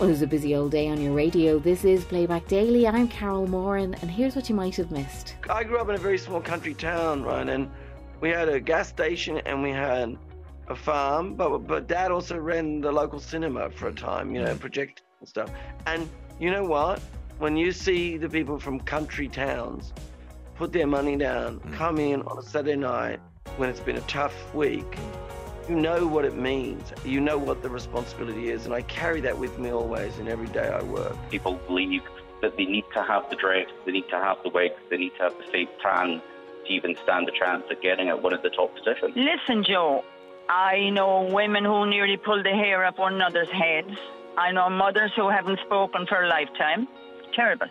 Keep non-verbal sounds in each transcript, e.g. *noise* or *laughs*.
Well, it was a busy old day on your radio. This is Playback Daily. I'm Carol Moran, and here's what you might have missed. I grew up in a very small country town, Ryan, And we had a gas station and we had a farm, but but Dad also ran the local cinema for a time, you know, project and stuff. And you know what? When you see the people from country towns put their money down, mm. come in on a Saturday night when it's been a tough week, mm. You know what it means. You know what the responsibility is, and I carry that with me always in every day I work. People believe that they need to have the dress, they need to have the wigs, they need to have the fake tan to even stand a chance at getting at one of the top positions. Listen, Joe, I know women who nearly pull the hair up one another's heads. I know mothers who haven't spoken for a lifetime. Terrible.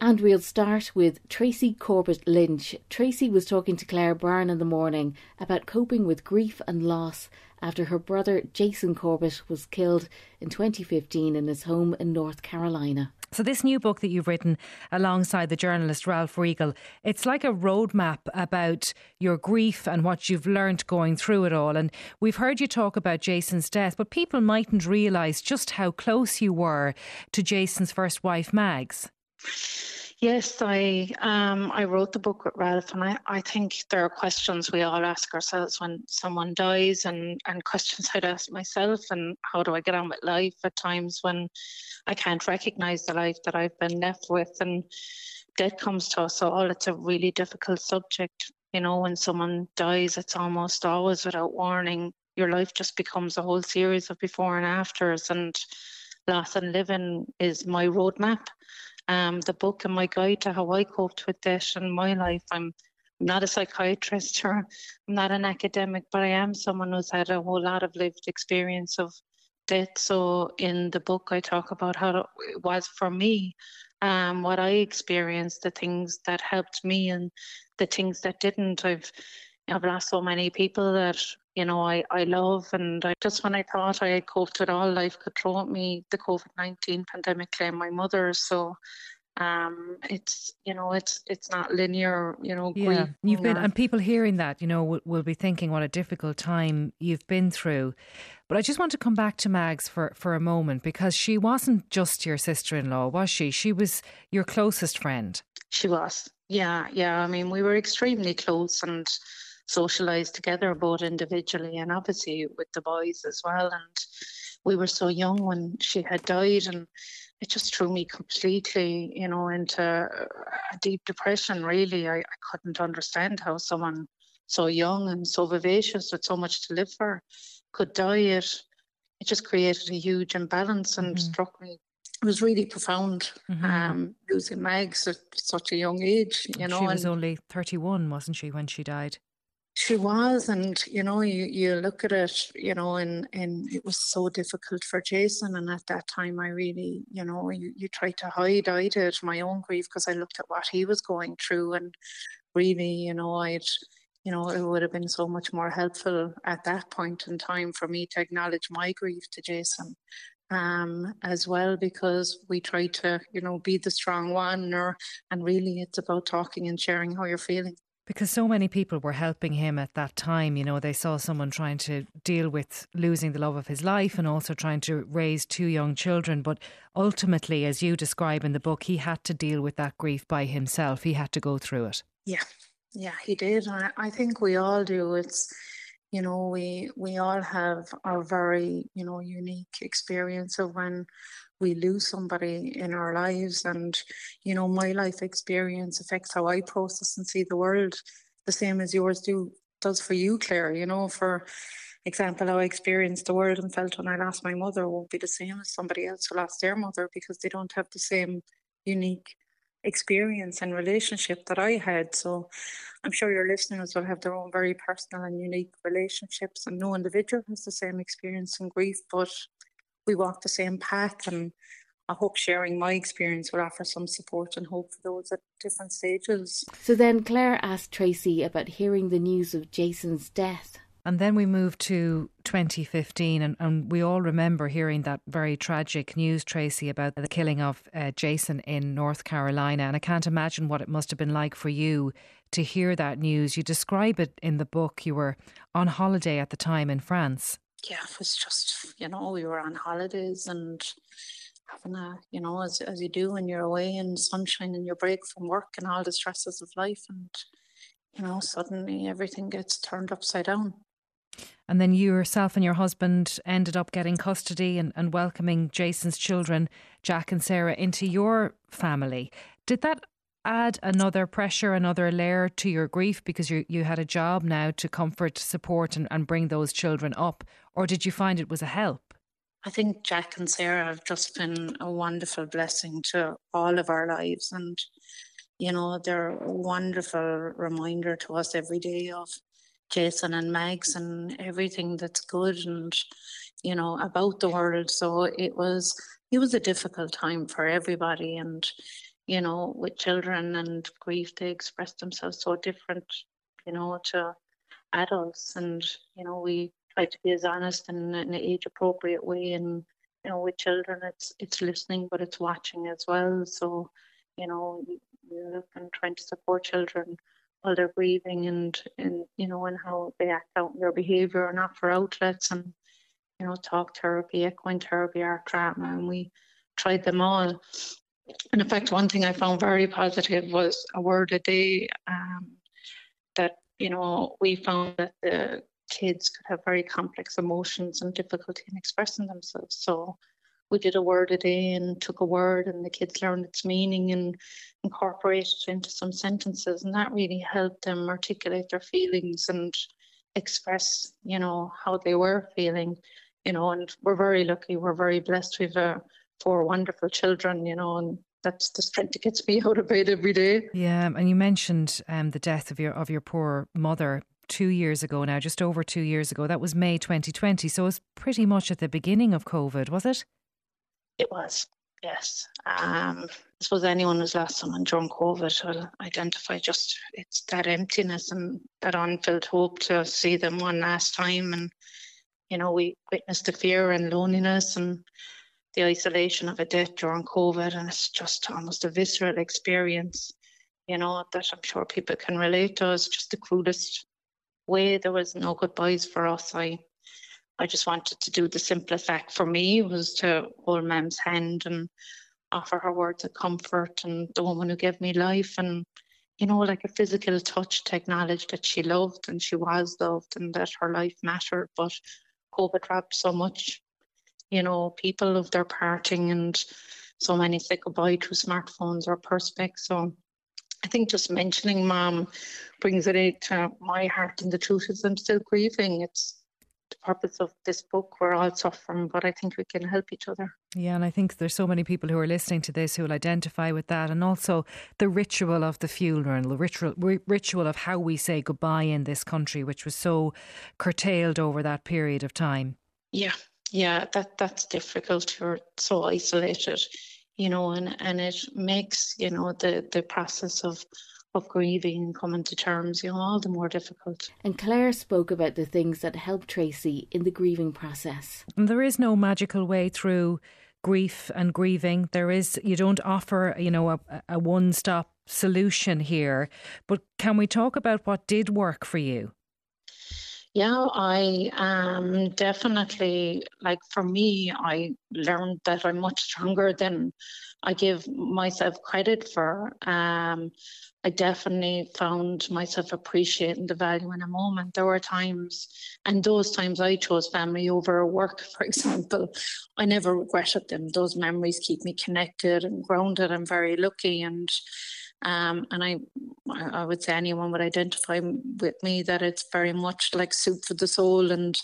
And we'll start with Tracy Corbett Lynch. Tracy was talking to Claire Byrne in the morning about coping with grief and loss after her brother Jason Corbett was killed in 2015 in his home in North Carolina. So, this new book that you've written alongside the journalist Ralph Riegel, it's like a roadmap about your grief and what you've learnt going through it all. And we've heard you talk about Jason's death, but people mightn't realise just how close you were to Jason's first wife, Mags. Yes, I um, I wrote the book with Ralph, and I, I think there are questions we all ask ourselves when someone dies, and, and questions I'd ask myself, and how do I get on with life at times when I can't recognise the life that I've been left with, and death comes to us all. It's a really difficult subject. You know, when someone dies, it's almost always without warning. Your life just becomes a whole series of before and afters, and loss and living is my roadmap um, the book and my guide to how I coped with death in my life. I'm not a psychiatrist or I'm not an academic, but I am someone who's had a whole lot of lived experience of death. So in the book, I talk about how it was for me, um, what I experienced, the things that helped me, and the things that didn't. I've I've lost so many people that you know I, I love and I just when I thought I had coped with all life could throw at me the COVID nineteen pandemic claimed my mother so um it's you know it's it's not linear you know yeah. you've been and people hearing that you know will, will be thinking what a difficult time you've been through. But I just want to come back to Mags for for a moment because she wasn't just your sister-in-law was she? She was your closest friend. She was. Yeah yeah. I mean we were extremely close and socialized together, both individually and obviously with the boys as well. And we were so young when she had died, and it just threw me completely, you know, into a deep depression. Really, I, I couldn't understand how someone so young and so vivacious with so much to live for could die. It it just created a huge imbalance and mm-hmm. struck me it was really profound mm-hmm. um, losing Mags at such a young age. You know, she was and, only thirty-one, wasn't she, when she died? She was, and you know, you, you look at it, you know, and and it was so difficult for Jason. And at that time, I really, you know, you, you try to hide. I did my own grief because I looked at what he was going through, and really, you know, I'd, you know, it would have been so much more helpful at that point in time for me to acknowledge my grief to Jason um, as well because we try to, you know, be the strong one or and really it's about talking and sharing how you're feeling. Because so many people were helping him at that time. You know, they saw someone trying to deal with losing the love of his life and also trying to raise two young children. But ultimately, as you describe in the book, he had to deal with that grief by himself. He had to go through it. Yeah, yeah, he did. I, I think we all do. It's, you know, we we all have our very, you know, unique experience of when we lose somebody in our lives and you know my life experience affects how i process and see the world the same as yours do does for you claire. You know for example how i experienced the world and felt when i lost my mother won't be the same as somebody else who lost their mother because they don't have the same unique experience and relationship that i had. So i'm sure your listeners will have their own very personal and unique relationships and no individual has the same experience in grief but we walk the same path and I hope sharing my experience will offer some support and hope for those at different stages. So then Claire asked Tracy about hearing the news of Jason's death. And then we moved to 2015, and, and we all remember hearing that very tragic news, Tracy, about the killing of uh, Jason in North Carolina. And I can't imagine what it must have been like for you to hear that news. You describe it in the book. You were on holiday at the time in France yeah, it was just, you know, we were on holidays and having a, you know, as, as you do when you're away in sunshine and your break from work and all the stresses of life. And, you know, suddenly everything gets turned upside down. And then you yourself and your husband ended up getting custody and, and welcoming Jason's children, Jack and Sarah, into your family. Did that add another pressure, another layer to your grief because you, you had a job now to comfort, support, and, and bring those children up? Or did you find it was a help? I think Jack and Sarah have just been a wonderful blessing to all of our lives. And, you know, they're a wonderful reminder to us every day of Jason and Megs and everything that's good and, you know, about the world. So it was, it was a difficult time for everybody. And, you know, with children and grief, they express themselves so different, you know, to adults. And, you know, we try to be as honest and in an age appropriate way. And, you know, with children, it's, it's listening, but it's watching as well. So, you know, we're looking, trying to support children while they're grieving and, and, you know, and how they act out their behavior and offer outlets and, you know, talk therapy, equine therapy, art drama, and we tried them all. And in fact, one thing I found very positive was a word a day um, that, you know, we found that the kids could have very complex emotions and difficulty in expressing themselves. So we did a word a day and took a word and the kids learned its meaning and incorporated it into some sentences and that really helped them articulate their feelings and express, you know, how they were feeling, you know, and we're very lucky, we're very blessed. We've uh, four wonderful children, you know, and that's the strength that gets me *laughs* out of bed every day. Yeah, and you mentioned um, the death of your of your poor mother two years ago now, just over two years ago. That was May 2020, so it was pretty much at the beginning of COVID, was it? It was, yes. Um, I suppose anyone who's lost someone during COVID will identify just it's that emptiness and that unfilled hope to see them one last time, and you know we witnessed the fear and loneliness and the isolation of a death during COVID, and it's just almost a visceral experience, you know, that I'm sure people can relate to. It's just the cruelest way. There was no goodbyes for us. I, I just wanted to do the simplest act for me was to hold Mem's hand and offer her words of comfort and the woman who gave me life and you know, like a physical touch to acknowledge that she loved and she was loved and that her life mattered. But COVID wrapped so much you know, people of their parting and so many say goodbye through smartphones or perspex. So I think just mentioning mom brings it to my heart and the truth is I'm still grieving. It's the purpose of this book. We're all suffering, but I think we can help each other. Yeah, and I think there's so many people who are listening to this who will identify with that, and also the ritual of the funeral, the ritual ritual of how we say goodbye in this country, which was so curtailed over that period of time. Yeah, yeah, that that's difficult. You're so isolated, you know, and and it makes you know the the process of of grieving and coming to terms, you know, all the more difficult. And Claire spoke about the things that helped Tracy in the grieving process. And there is no magical way through grief and grieving. There is you don't offer, you know, a, a one stop solution here. But can we talk about what did work for you? Yeah, I um definitely like for me, I learned that I'm much stronger than I give myself credit for. Um, I definitely found myself appreciating the value in a moment. There were times, and those times I chose family over work, for *laughs* example. I never regretted them. Those memories keep me connected and grounded. I'm very lucky and um, and I, I would say anyone would identify with me that it's very much like soup for the soul. And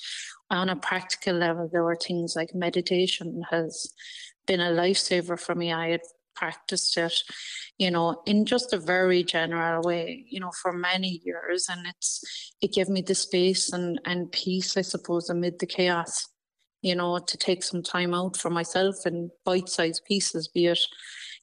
on a practical level, there were things like meditation has been a lifesaver for me. I had practiced it, you know, in just a very general way, you know, for many years, and it's it gave me the space and and peace, I suppose, amid the chaos. You know, to take some time out for myself in bite-sized pieces, be it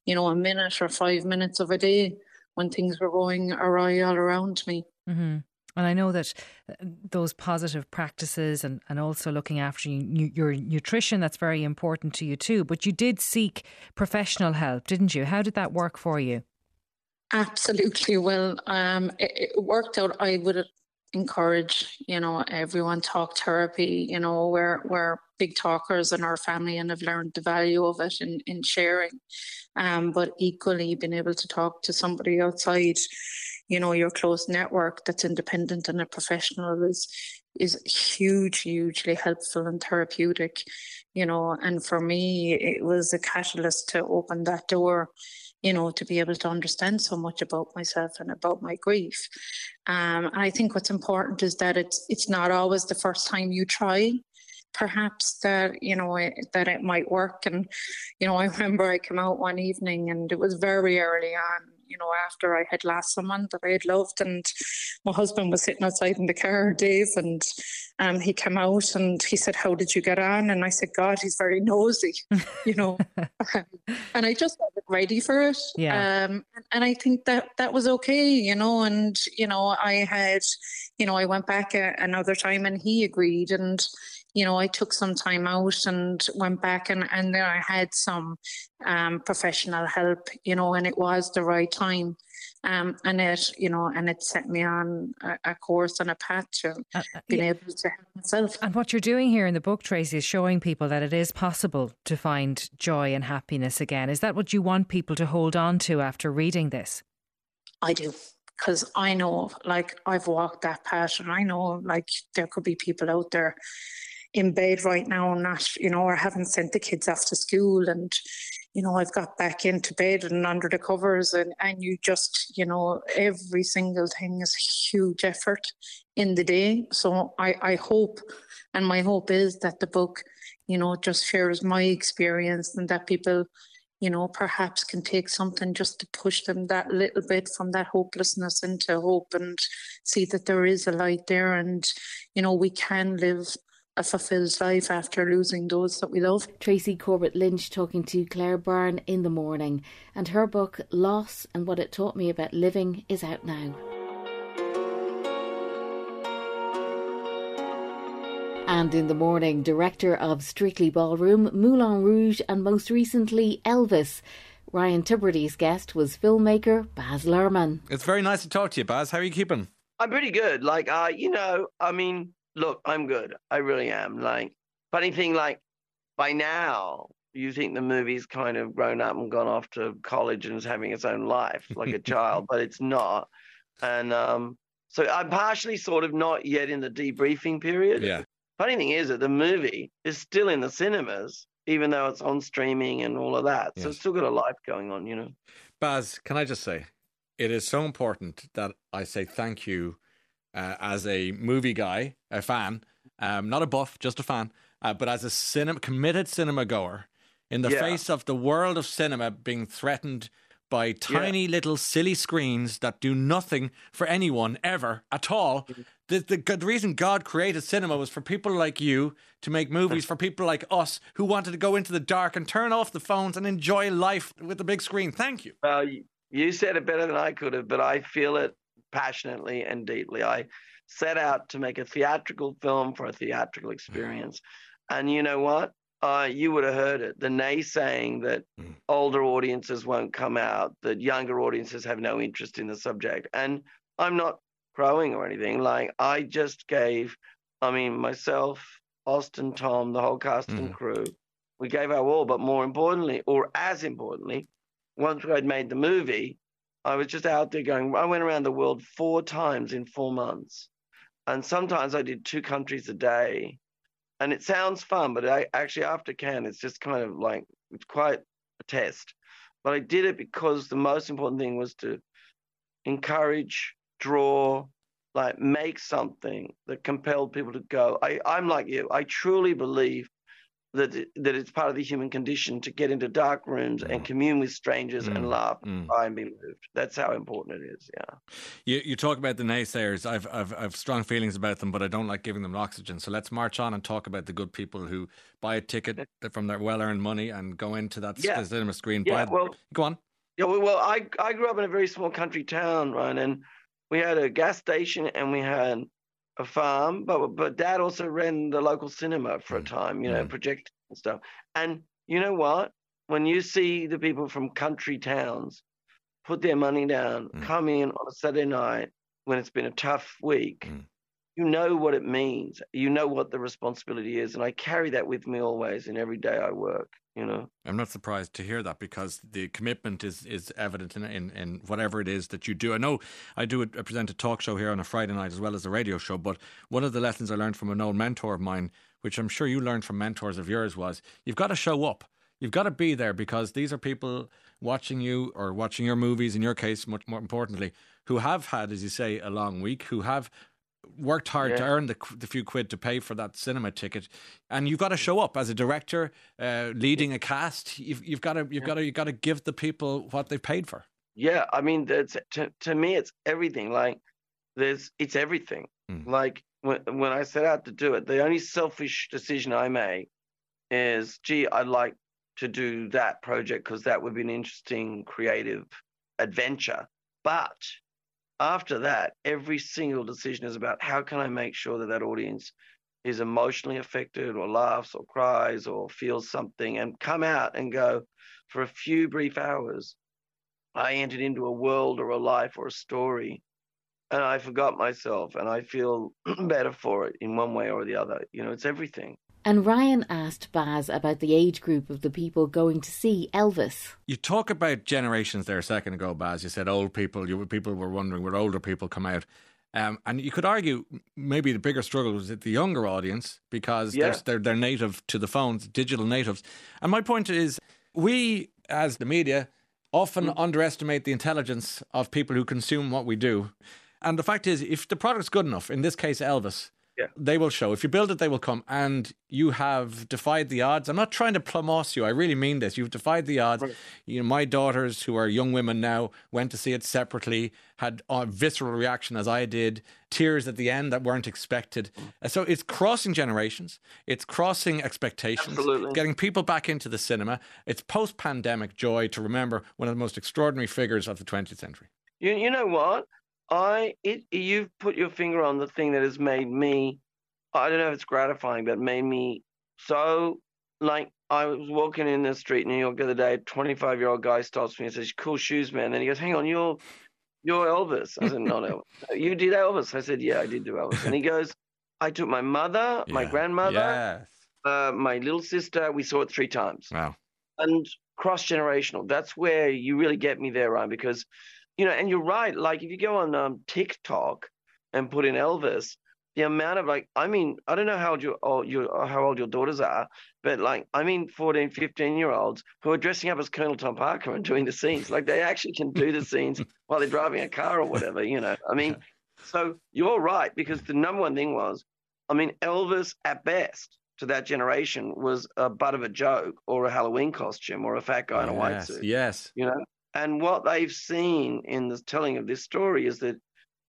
you know, a minute or five minutes of a day when things were going awry all around me. Mm-hmm. And I know that uh, those positive practices and, and also looking after you, your nutrition, that's very important to you too. But you did seek professional help, didn't you? How did that work for you? Absolutely. Well, um, it, it, worked out. I would have encourage, you know, everyone talk therapy. You know, we're we're big talkers in our family and have learned the value of it in, in sharing. Um, but equally being able to talk to somebody outside, you know, your close network that's independent and a professional is is huge, hugely helpful and therapeutic, you know, and for me it was a catalyst to open that door you know, to be able to understand so much about myself and about my grief. Um, and I think what's important is that it's it's not always the first time you try. Perhaps that you know it, that it might work. And you know, I remember I came out one evening and it was very early on, you know, after I had lost someone that I had loved. And my husband was sitting outside in the car, Dave, and um, he came out and he said, How did you get on? And I said, God, he's very nosy, *laughs* you know. *laughs* and I just wasn't ready for it. Yeah. Um, and I think that that was okay, you know. And, you know, I had, you know, I went back a, another time and he agreed. And, you know, I took some time out and went back and, and then I had some um, professional help, you know, and it was the right time. Um, and it, you know, and it set me on a, a course and a path to uh, uh being yeah. able to help myself. And what you're doing here in the book, Tracy, is showing people that it is possible to find joy and happiness again. Is that what you want people to hold on to after reading this? I do because I know, like, I've walked that path, and I know, like, there could be people out there in bed right now, and not, you know, or haven't sent the kids off to school. And, you know, I've got back into bed and under the covers, and, and you just, you know, every single thing is a huge effort in the day. So I, I hope, and my hope is that the book, you know, just shares my experience and that people, you know, perhaps can take something just to push them that little bit from that hopelessness into hope and see that there is a light there and, you know, we can live a fulfilled life after losing those that we love. Tracy Corbett Lynch talking to Claire Byrne in the morning, and her book Loss and What It Taught Me About Living is out now. And in the morning, director of Strictly Ballroom, Moulin Rouge, and most recently Elvis. Ryan Tubridy's guest was filmmaker Baz Luhrmann. It's very nice to talk to you, Baz. How are you keeping? I'm pretty good. Like, uh, you know, I mean, look, I'm good. I really am. Like, funny thing, like, by now, you think the movie's kind of grown up and gone off to college and is having its own life like a *laughs* child, but it's not. And um, so I'm partially sort of not yet in the debriefing period. Yeah. Funny thing is that the movie is still in the cinemas, even though it's on streaming and all of that. So yes. it's still got a life going on, you know. Baz, can I just say, it is so important that I say thank you uh, as a movie guy, a fan, um, not a buff, just a fan, uh, but as a cinema committed cinema goer, in the yeah. face of the world of cinema being threatened by tiny yeah. little silly screens that do nothing for anyone ever at all. Mm-hmm. The, the, the reason God created cinema was for people like you to make movies for people like us who wanted to go into the dark and turn off the phones and enjoy life with the big screen. Thank you. Well, you said it better than I could have, but I feel it passionately and deeply. I set out to make a theatrical film for a theatrical experience. And you know what? Uh, you would have heard it the naysaying that mm. older audiences won't come out, that younger audiences have no interest in the subject. And I'm not crowing or anything. Like, I just gave, I mean, myself, Austin, Tom, the whole cast mm. and crew, we gave our all. But more importantly, or as importantly, once we had made the movie, I was just out there going, I went around the world four times in four months. And sometimes I did two countries a day. And it sounds fun, but I actually, after Cannes, it's just kind of like, it's quite a test. But I did it because the most important thing was to encourage, draw, like make something that compelled people to go. I, I'm like you. I truly believe that that it's part of the human condition to get into dark rooms mm. and commune with strangers mm. and laugh and mm. and be moved. That's how important it is. Yeah. You you talk about the naysayers. I've I've I've strong feelings about them, but I don't like giving them oxygen. So let's march on and talk about the good people who buy a ticket from their well earned money and go into that yeah. cinema screen. Yeah. Buy, well, go on. Yeah. Well, well, I I grew up in a very small country town, right, and we had a gas station and we had a farm, but but dad also ran the local cinema for a mm. time, you know, mm. project and stuff. And you know what? When you see the people from country towns put their money down, mm. come in on a Saturday night when it's been a tough week, mm. You know what it means. You know what the responsibility is, and I carry that with me always in every day I work. You know, I'm not surprised to hear that because the commitment is is evident in in, in whatever it is that you do. I know I do a, I present a talk show here on a Friday night as well as a radio show, but one of the lessons I learned from an old mentor of mine, which I'm sure you learned from mentors of yours, was you've got to show up. You've got to be there because these are people watching you or watching your movies. In your case, much more importantly, who have had, as you say, a long week, who have worked hard yeah. to earn the, the few quid to pay for that cinema ticket, and you've got to show up as a director, uh, leading a cast. You've, you've got to you've yeah. got to you've got to give the people what they've paid for. Yeah, I mean, that's to, to me, it's everything. Like, there's it's everything. Mm. Like when when I set out to do it, the only selfish decision I made is, gee, I'd like to do that project because that would be an interesting creative adventure. But after that, every single decision is about how can I make sure that that audience is emotionally affected or laughs or cries or feels something and come out and go for a few brief hours. I entered into a world or a life or a story and I forgot myself and I feel *clears throat* better for it in one way or the other. You know, it's everything. And Ryan asked Baz about the age group of the people going to see Elvis. You talk about generations there a second ago, Baz. You said old people. You people were wondering where older people come out. Um, and you could argue maybe the bigger struggle was at the younger audience because yeah. they're, they're, they're native to the phones, digital natives. And my point is, we as the media often mm. underestimate the intelligence of people who consume what we do. And the fact is, if the product's good enough, in this case, Elvis, yeah. They will show. If you build it, they will come. And you have defied the odds. I'm not trying to plumoss you. I really mean this. You've defied the odds. Right. You know, my daughters, who are young women now, went to see it separately, had a visceral reaction as I did, tears at the end that weren't expected. Mm. So it's crossing generations. It's crossing expectations. Absolutely. Getting people back into the cinema. It's post-pandemic joy to remember one of the most extraordinary figures of the 20th century. You, you know what? I it you've put your finger on the thing that has made me I don't know if it's gratifying, but made me so like I was walking in the street in New York the other day, a 25 year old guy stops me and says, Cool shoes, man. And then he goes, Hang on, you're you're Elvis. I said, Not Elvis. *laughs* you did Elvis. I said, Yeah, I did do Elvis. And he goes, I took my mother, yeah. my grandmother, yes. uh, my little sister. We saw it three times. Wow. And cross generational. That's where you really get me there, Ryan, because you know, and you're right. Like if you go on um, TikTok and put in Elvis, the amount of like, I mean, I don't know how old your, oh, your how old your daughters are, but like, I mean, 14, 15 year olds who are dressing up as Colonel Tom Parker and doing the scenes. Like they actually can do the scenes *laughs* while they're driving a car or whatever. You know, I mean, so you're right because the number one thing was, I mean, Elvis at best to that generation was a butt of a joke or a Halloween costume or a fat guy in a white suit. Yes. You know, and what they've seen in the telling of this story is that,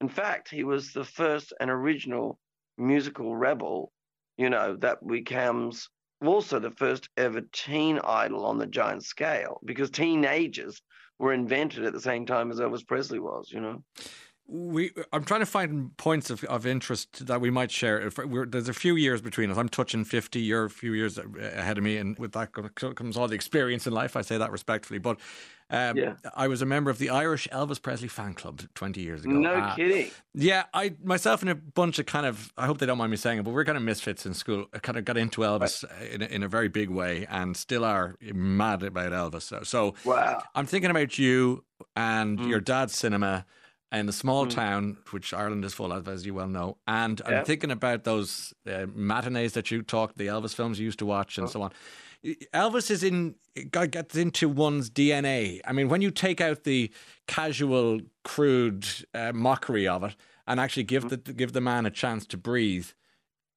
in fact, he was the first and original musical rebel, you know, that becomes also the first ever teen idol on the giant scale because teenagers were invented at the same time as Elvis Presley was, you know we I'm trying to find points of, of interest that we might share. there's a few years between us. I'm touching 50. You're a few years ahead of me, and with that comes all the experience in life. I say that respectfully, but um, yeah. I was a member of the Irish Elvis Presley fan club 20 years ago. No uh, kidding. Yeah, I myself and a bunch of kind of I hope they don't mind me saying it, but we're kind of misfits in school. I kind of got into Elvis right. in, a, in a very big way, and still are mad about Elvis. So, so wow. I'm thinking about you and mm. your dad's cinema in a small mm. town, which Ireland is full of, as you well know. And yeah. I'm thinking about those uh, matinees that you talked, the Elvis films you used to watch, and oh. so on. Elvis is in gets into one's DNA. I mean, when you take out the casual, crude uh, mockery of it and actually give mm. the give the man a chance to breathe,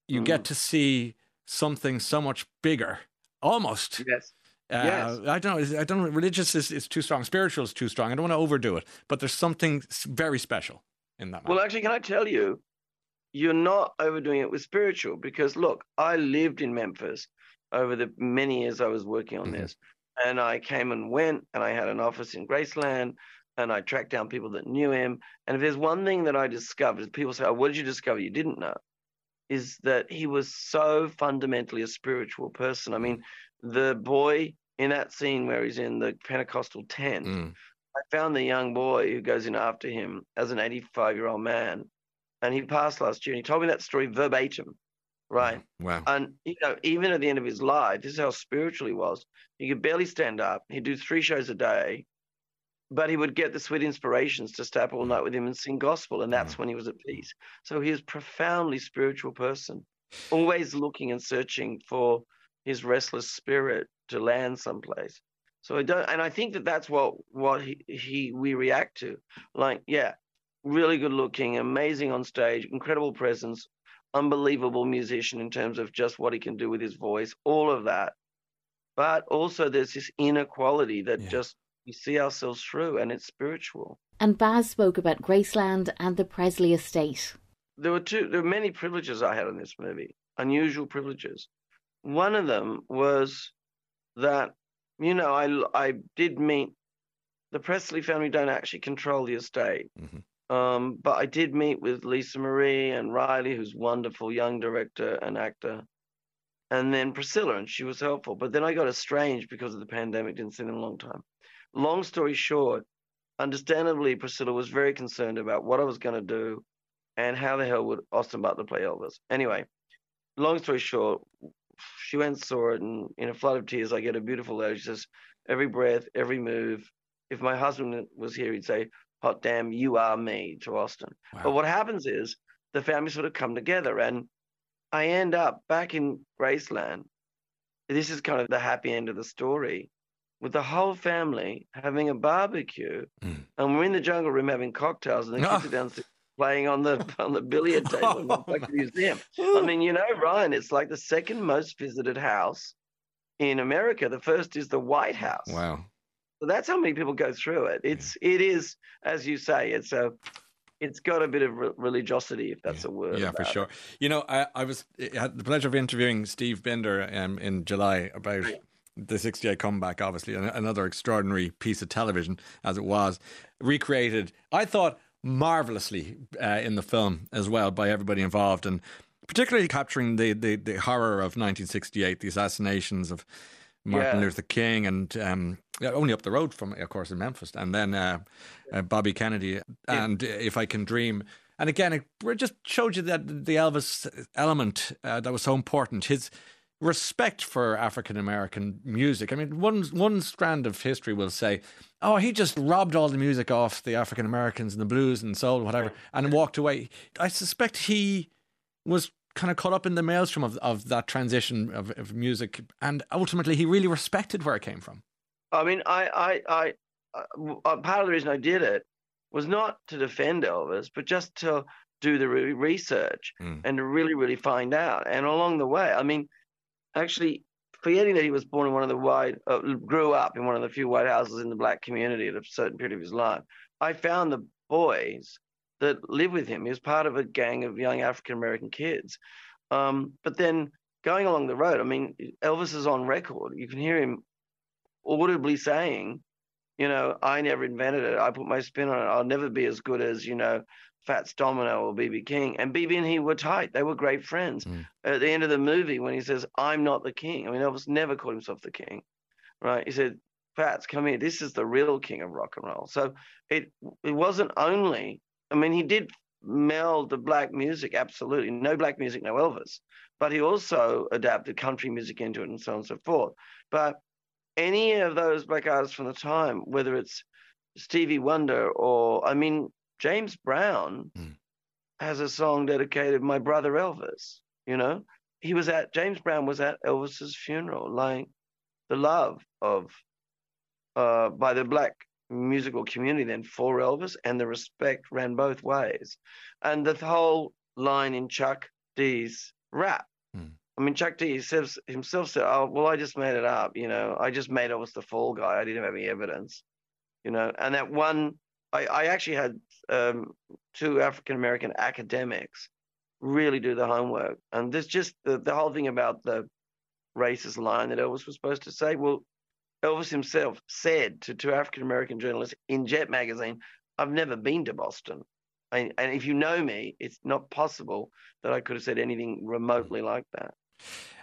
you mm. get to see something so much bigger, almost. Yes. Uh, yes. I don't know. I don't. Religious is, is too strong. Spiritual is too strong. I don't want to overdo it, but there's something very special in that. Well, actually, can I tell you, you're not overdoing it with spiritual because look, I lived in Memphis over the many years I was working on mm-hmm. this, and I came and went, and I had an office in Graceland, and I tracked down people that knew him. And if there's one thing that I discovered, people say, "Oh, what did you discover you didn't know?" Is that he was so fundamentally a spiritual person. I mean the boy in that scene where he's in the Pentecostal tent, mm. I found the young boy who goes in after him as an 85 year old man and he passed last year. And he told me that story verbatim, right? Mm-hmm. Wow. And you know, even at the end of his life, this is how spiritual he was. He could barely stand up. He'd do three shows a day, but he would get the sweet inspirations to stay up all mm. night with him and sing gospel, and that's mm. when he was at peace. So he was profoundly spiritual person, always looking and searching for his restless spirit to land someplace. So I don't, and I think that that's what what he, he we react to. Like, yeah, really good looking, amazing on stage, incredible presence, unbelievable musician in terms of just what he can do with his voice, all of that. But also, there's this inner quality that Yeah. just we see ourselves through, and it's spiritual. And Baz spoke about Graceland and the Presley estate. There were two. There were many privileges I had in this movie, unusual privileges. One of them was that, you know, I I did meet the Presley family. Don't actually control the estate, Mhm. um, but I did meet with Lisa Marie and Riley, who's wonderful young director and actor, and then Priscilla, and she was helpful. But then I got estranged because of the pandemic. Didn't see them in a long time. Long story short, understandably, Priscilla was very concerned about what I was going to do and how the hell would Austin Butler play Elvis. Anyway, long story short, she went and saw it, and in a flood of tears, I get a beautiful letter. She says, "Every breath, every move. If my husband was here, he'd say." Hot damn, you are me to Austin. But what happens is the family sort of come together, and I end up back in Graceland. This is kind of the happy end of the story, with the whole family having a barbecue, Mm. and we're in the jungle room having cocktails, and the kids Oh. are downstairs playing on the *laughs* on the billiard table in the Oh, back the my- museum. I mean, you know, Ryan, it's like the second most visited house in America. The first is the White House. Wow. So that's how many people go through it. It's it is, as you say, it's a it's got a bit of re- religiosity, if that's a word. Yeah, for sure. it. You know, I, I was I had the pleasure of interviewing Steve Binder um, in July about the 68 comeback, obviously, another extraordinary piece of television as it was, recreated, I thought, marvelously uh, in the film as well by everybody involved, and particularly capturing the, the, the horror of 1968, the assassinations of Martin Yeah. Luther King and um, only up the road from, of course, in Memphis, and then uh, uh, Bobby Kennedy and uh, If I Can Dream. And again, it just showed you that the Elvis element uh, that was so important. His respect for African American music. I mean, one one strand of history will say, "Oh, he just robbed all the music off the African Americans and the blues and soul, whatever, and walked away." I suspect he was kind of caught up in the maelstrom of, of that transition of, of music, and ultimately, he really respected where it came from. I mean, I, I, I, uh, uh, part of the reason I did it was not to defend Elvis, but just to do the re- research Mm. and to really, really find out. And along the way, I mean, actually, forgetting that he was born in one of the white, uh, grew up in one of the few white houses in the black community at a certain period of his life, I found the boys that live with him. He was part of a gang of young African American kids. Um, but then going along the road, I mean, Elvis is on record. You can hear him audibly saying, you know, I never invented it. I put my spin on it. I'll never be as good as, you know, Fats Domino or BB King. And BB and he were tight. They were great friends. Mm. At the end of the movie, when he says, I'm not the king, I mean, Elvis never called himself the king, right? He said, Fats, come here. This is the real king of rock and roll. So it it wasn't only, I mean, he did meld the black music, absolutely. No black music, no Elvis. But he also adapted country music into it and so on and so forth. But any of those black artists from the time, whether it's Stevie Wonder or, I mean, James Brown Mm. has a song dedicated my brother Elvis. You know, he was at James Brown was at Elvis's funeral, like the love of uh, by the black musical community then for Elvis, and the respect ran both ways, and the whole line in Chuck D's rap. Hmm. I mean, Chuck D says himself said, "Oh, well, I just made it up. You know, I just made Elvis the fall guy. I didn't have any evidence." You know, and that one, I, I actually had um, two African American academics really do the homework, and there's just the, the whole thing about the racist line that Elvis was supposed to say. Well, Elvis himself said to two African American journalists in Jet magazine, "I've never been to Boston." And, and if you know me, it's not possible that I could have said anything remotely like that.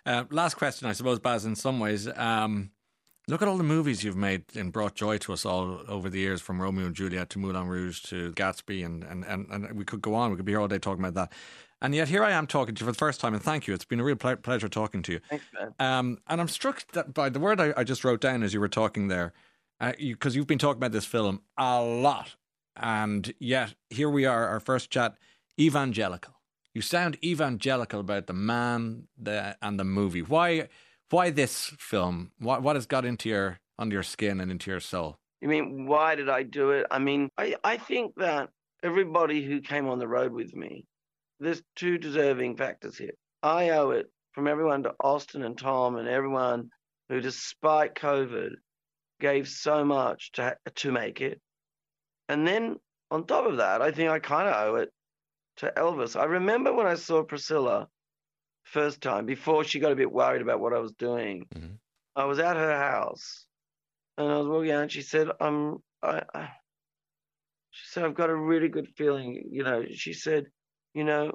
Uh, last question, I suppose, Baz. In some ways, um, Look at all the movies you've made and brought joy to us all over the years, from Romeo and Juliet to Moulin Rouge to Gatsby, and, and, and, and we could go on. We could be here all day talking about that. And yet here I am talking to you for the first time, and thank you. It's been a real ple- pleasure talking to you. Thanks. Um, and I'm struck that by the word I, I just wrote down as you were talking there, because uh, you, you've been talking about this film a lot, and yet here we are, our first chat, evangelical. You sound evangelical about the man the, and the movie. Why? Why this film? What what has got into your under your skin and into your soul? You mean why did I do it? I mean, I, I think that everybody who came on the road with me, there's two deserving factors here. I owe it from everyone to Austin and Tom and everyone who, despite COVID, gave so much to to make it. And then on top of that, I think I kind of owe it to Elvis. I remember when I saw Priscilla first time before she got a bit worried about what I was doing. Mm-hmm. I was at her house and I was walking out and she said, I'm, I, I, she said, I've got a really good feeling. You know, she said, you know,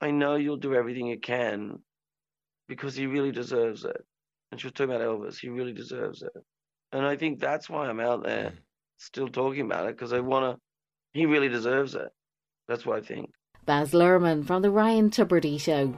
I know you'll do everything you can because he really deserves it. And she was talking about Elvis. He really deserves it. And I think that's why I'm out there mm. still talking about it because I want to, he really deserves it. That's what I think. Baz Luhrmann from The Ryan Tubridy Show.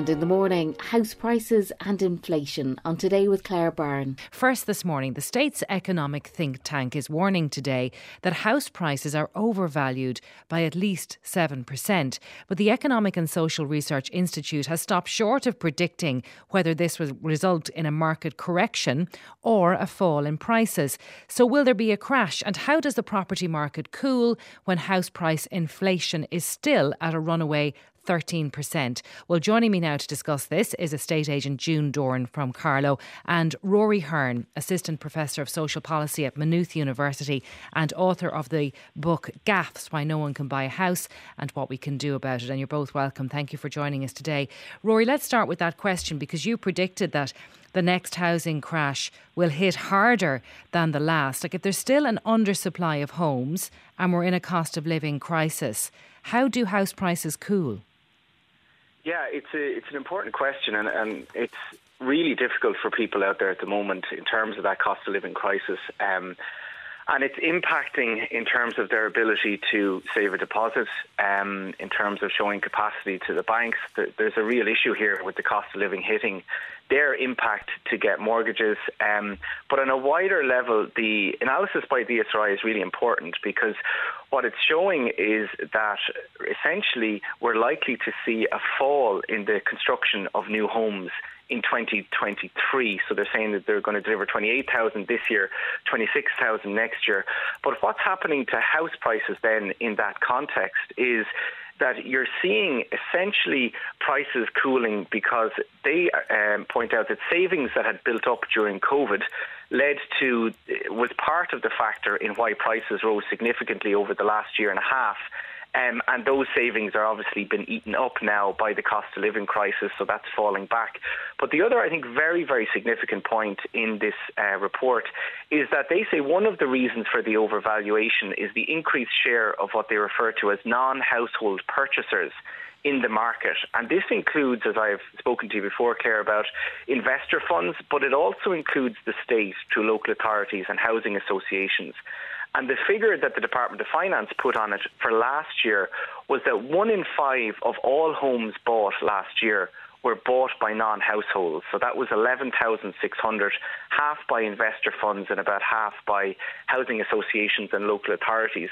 And in the morning, house prices and inflation on Today with Claire Byrne. First this morning, the state's economic think tank is warning today that house prices are overvalued by at least 7%. But the Economic and Social Research Institute has stopped short of predicting whether this will result in a market correction or a fall in prices. So, will there be a crash? And how does the property market cool when house price inflation is still at a runaway 13%. Well, joining me now to discuss this is estate agent June Doran from Carlow and Rory Hearne, Assistant Professor of Social Policy at Maynooth University and author of the book Gaffs Why No One Can Buy a House and What We Can Do About It. And you're both welcome. Thank you for joining us today. Rory, let's start with that question because you predicted that the next housing crash will hit harder than the last. Like if there's still an undersupply of homes and we're in a cost of living crisis, how do house prices cool? Yeah, it's a, it's an important question, and, and it's really difficult for people out there at the moment in terms of that cost of living crisis. Um, and it's impacting in terms of their ability to save a deposit, um, in terms of showing capacity to the banks. There's a real issue here with the cost of living hitting their impact to get mortgages. Um, but on a wider level, the analysis by ESRI is really important because what it's showing is that essentially we're likely to see a fall in the construction of new homes in 2023. So they're saying that they're going to deliver 28,000 this year, 26,000 next year. But what's happening to house prices then in that context is that you're seeing essentially prices cooling because they um, point out that savings that had built up during COVID led to was part of the factor in why prices rose significantly over the last year and a half. Um, and those savings are obviously been eaten up now by the cost of living crisis, so that's falling back. But the other, I think, very, very significant point in this uh, report is that they say one of the reasons for the overvaluation is the increased share of what they refer to as non household purchasers in the market. And this includes, as I've spoken to you before, Claire, about investor funds, but it also includes the state through local authorities and housing associations. And the figure that the Department of Finance put on it for last year was that one in five of all homes bought last year were bought by non-households. So that was 11,600, half by investor funds and about half by housing associations and local authorities.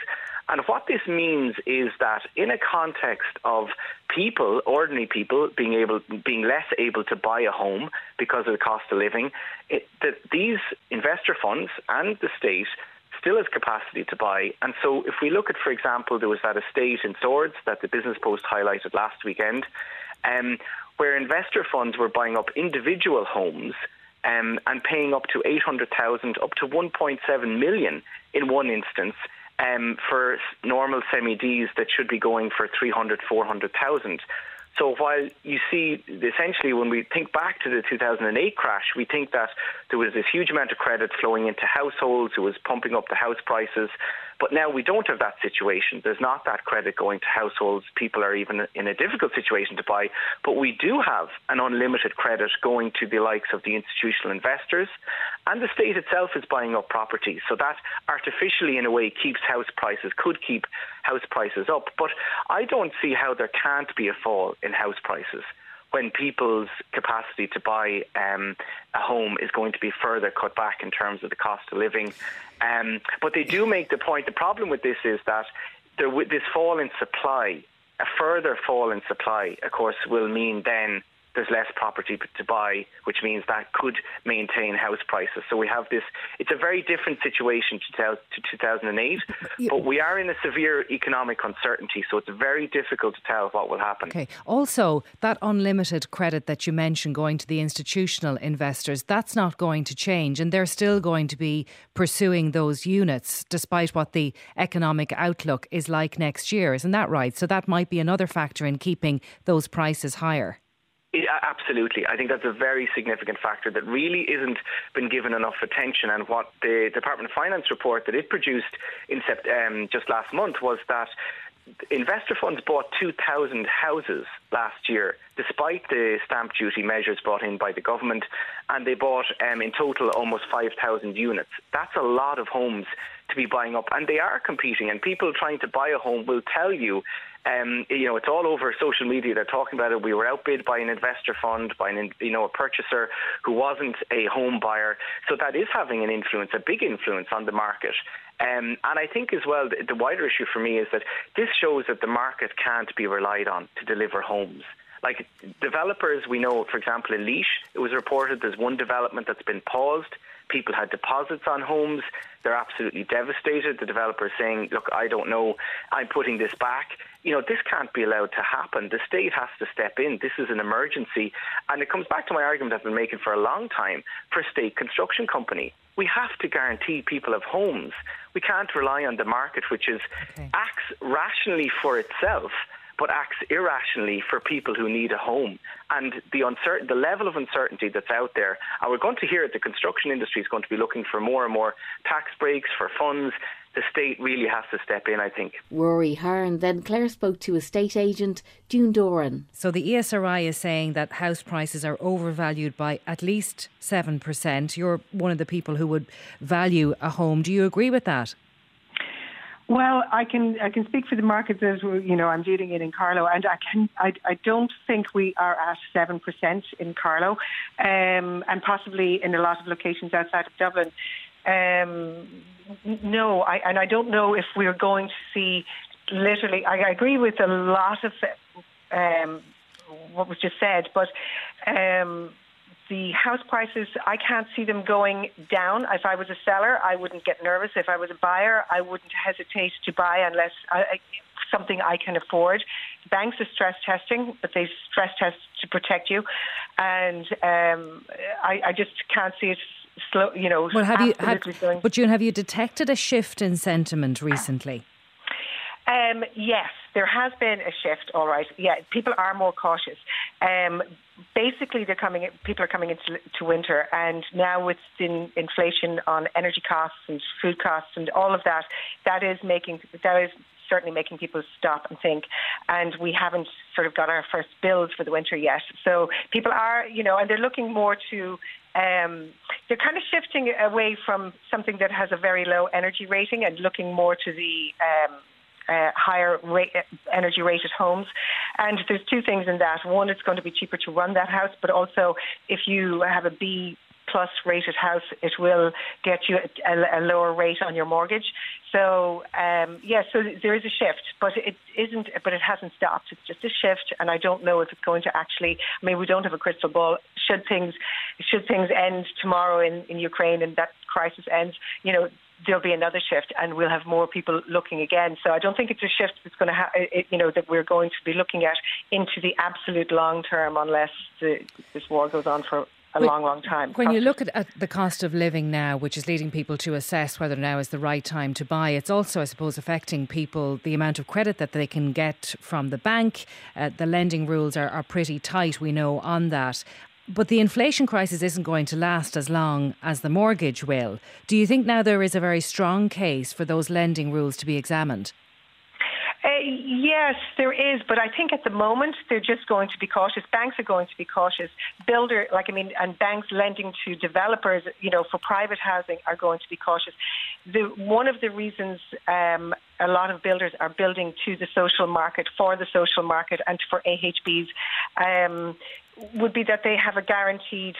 And what this means is that in a context of people, ordinary people, being able, being less able to buy a home because of the cost of living, it, that these investor funds and the state still has capacity to buy. And so, if we look at, for example, there was that estate in Swords that the Business Post highlighted last weekend, um, where investor funds were buying up individual homes um, and paying up to 800,000, up to 1.7 million in one instance. Um, for normal semi Ds that should be going for 300, 400,000. So while you see, essentially, when we think back to the 2008 crash, we think that there was this huge amount of credit flowing into households, it was pumping up the house prices. But now we don't have that situation. There's not that credit going to households. People are even in a difficult situation to buy. But we do have an unlimited credit going to the likes of the institutional investors. And the state itself is buying up properties. So that artificially, in a way, keeps house prices, could keep house prices up. But I don't see how there can't be a fall in house prices when people's capacity to buy um, a home is going to be further cut back in terms of the cost of living. Um, but they do make the point. The problem with this is that there, this fall in supply, a further fall in supply, of course, will mean then there's less property to buy, which means that could maintain house prices. So we have this, it's a very different situation to, 2008, but we are in a severe economic uncertainty, so it's very difficult to tell what will happen. Okay. Also, that unlimited credit that you mentioned going to the institutional investors, that's not going to change, and they're still going to be pursuing those units despite what the economic outlook is like next year. Isn't that right? So that might be another factor in keeping those prices higher. Yeah, absolutely. I think that's a very significant factor that really isn't been given enough attention. And what the Department of Finance report that it produced in um, just last month was that investor funds bought 2,000 houses last year, despite the stamp duty measures brought in by the government, and they bought um, in total almost 5,000 units. That's a lot of homes to be buying up, and they are competing. And people trying to buy a home will tell you um, you know, it's all over social media. They're talking about it. We were outbid by an investor fund, by an, you know, a purchaser who wasn't a home buyer. So that is having an influence, a big influence on the market. Um, and I think as well, the, the wider issue for me is that this shows that the market can't be relied on to deliver homes. Like developers, we know, for example, in Laois, it was reported there's one development that's been paused. People had deposits on homes. They're absolutely devastated. The developer is saying, look, I don't know, I'm putting this back. You know, this can't be allowed to happen. The state has to step in. This is an emergency. And it comes back to my argument I've been making for a long time for a state construction company. We have to guarantee people have homes. We can't rely on the market, which is okay. acts rationally for itself but acts irrationally for people who need a home. And the uncertain, the level of uncertainty that's out there, and we're going to hear it, the construction industry is going to be looking for more and more tax breaks for funds. The state really has to step in, I think. Rory Hearne. Then Claire spoke to estate agent June Doran. So the ESRI is saying that house prices are overvalued by at least 7%. You're one of the people who would value a home. Do you agree with that? Well, I can I can speak for the markets as you know I'm dealing it in Carlow, and I can I, I don't think we are at seven percent in Carlow, um, and possibly in a lot of locations outside of Dublin. Um, no, I, and I don't know if we're going to see literally. I, agree with a lot of um, what was just said, but. Um, the house prices, I can't see them going down. If I was a seller, I wouldn't get nervous. If I was a buyer, I wouldn't hesitate to buy unless I, something I can afford. Banks are stress testing, but they stress test to protect you, and um, I, I just can't see it slow. You know, well, have you? Have, but June, have you detected a shift in sentiment recently? Um, yes, there has been a shift. All right, yeah, people are more cautious. Um, basically, they're coming. People are coming into to winter, and now with the inflation on energy costs and food costs and all of that, that is making that is certainly making people stop and think. And we haven't sort of got our first bills for the winter yet. So people are, you know, and they're looking more to. Um, they're kind of shifting away from something that has a very low energy rating and looking more to the um, uh, higher rate, energy rated homes. And there's two things in that. One, it's going to be cheaper to run that house, but also if you have a B plus rated house, it will get you a, a lower rate on your mortgage. So um, yeah, so there is a shift, but it isn't. But it hasn't stopped. It's just a shift, and I don't know if it's going to actually. I mean, we don't have a crystal ball. Should things should things end tomorrow in in Ukraine and that crisis ends, you know, there'll be another shift and we'll have more people looking again. So I don't think it's a shift that's going to have, you know, that we're going to be looking at into the absolute long term unless the, this war goes on for a long, long time. When you look at, at, the cost of living now, which is leading people to assess whether now is the right time to buy, it's also, I suppose, affecting people the amount of credit that they can get from the bank. Uh, the lending rules are, are pretty tight, we know, on that. but the inflation crisis isn't going to last as long as the mortgage will. Do you think now there is a very strong case for those lending rules to be examined? Uh, yes, there is, but I think at the moment they're just going to be cautious. Banks are going to be cautious. Builder, like I mean, and banks lending to developers, you know, for private housing are going to be cautious. The one of the reasons um, a lot of builders are building to the social market for the social market and for AHBs um, would be that they have a guaranteed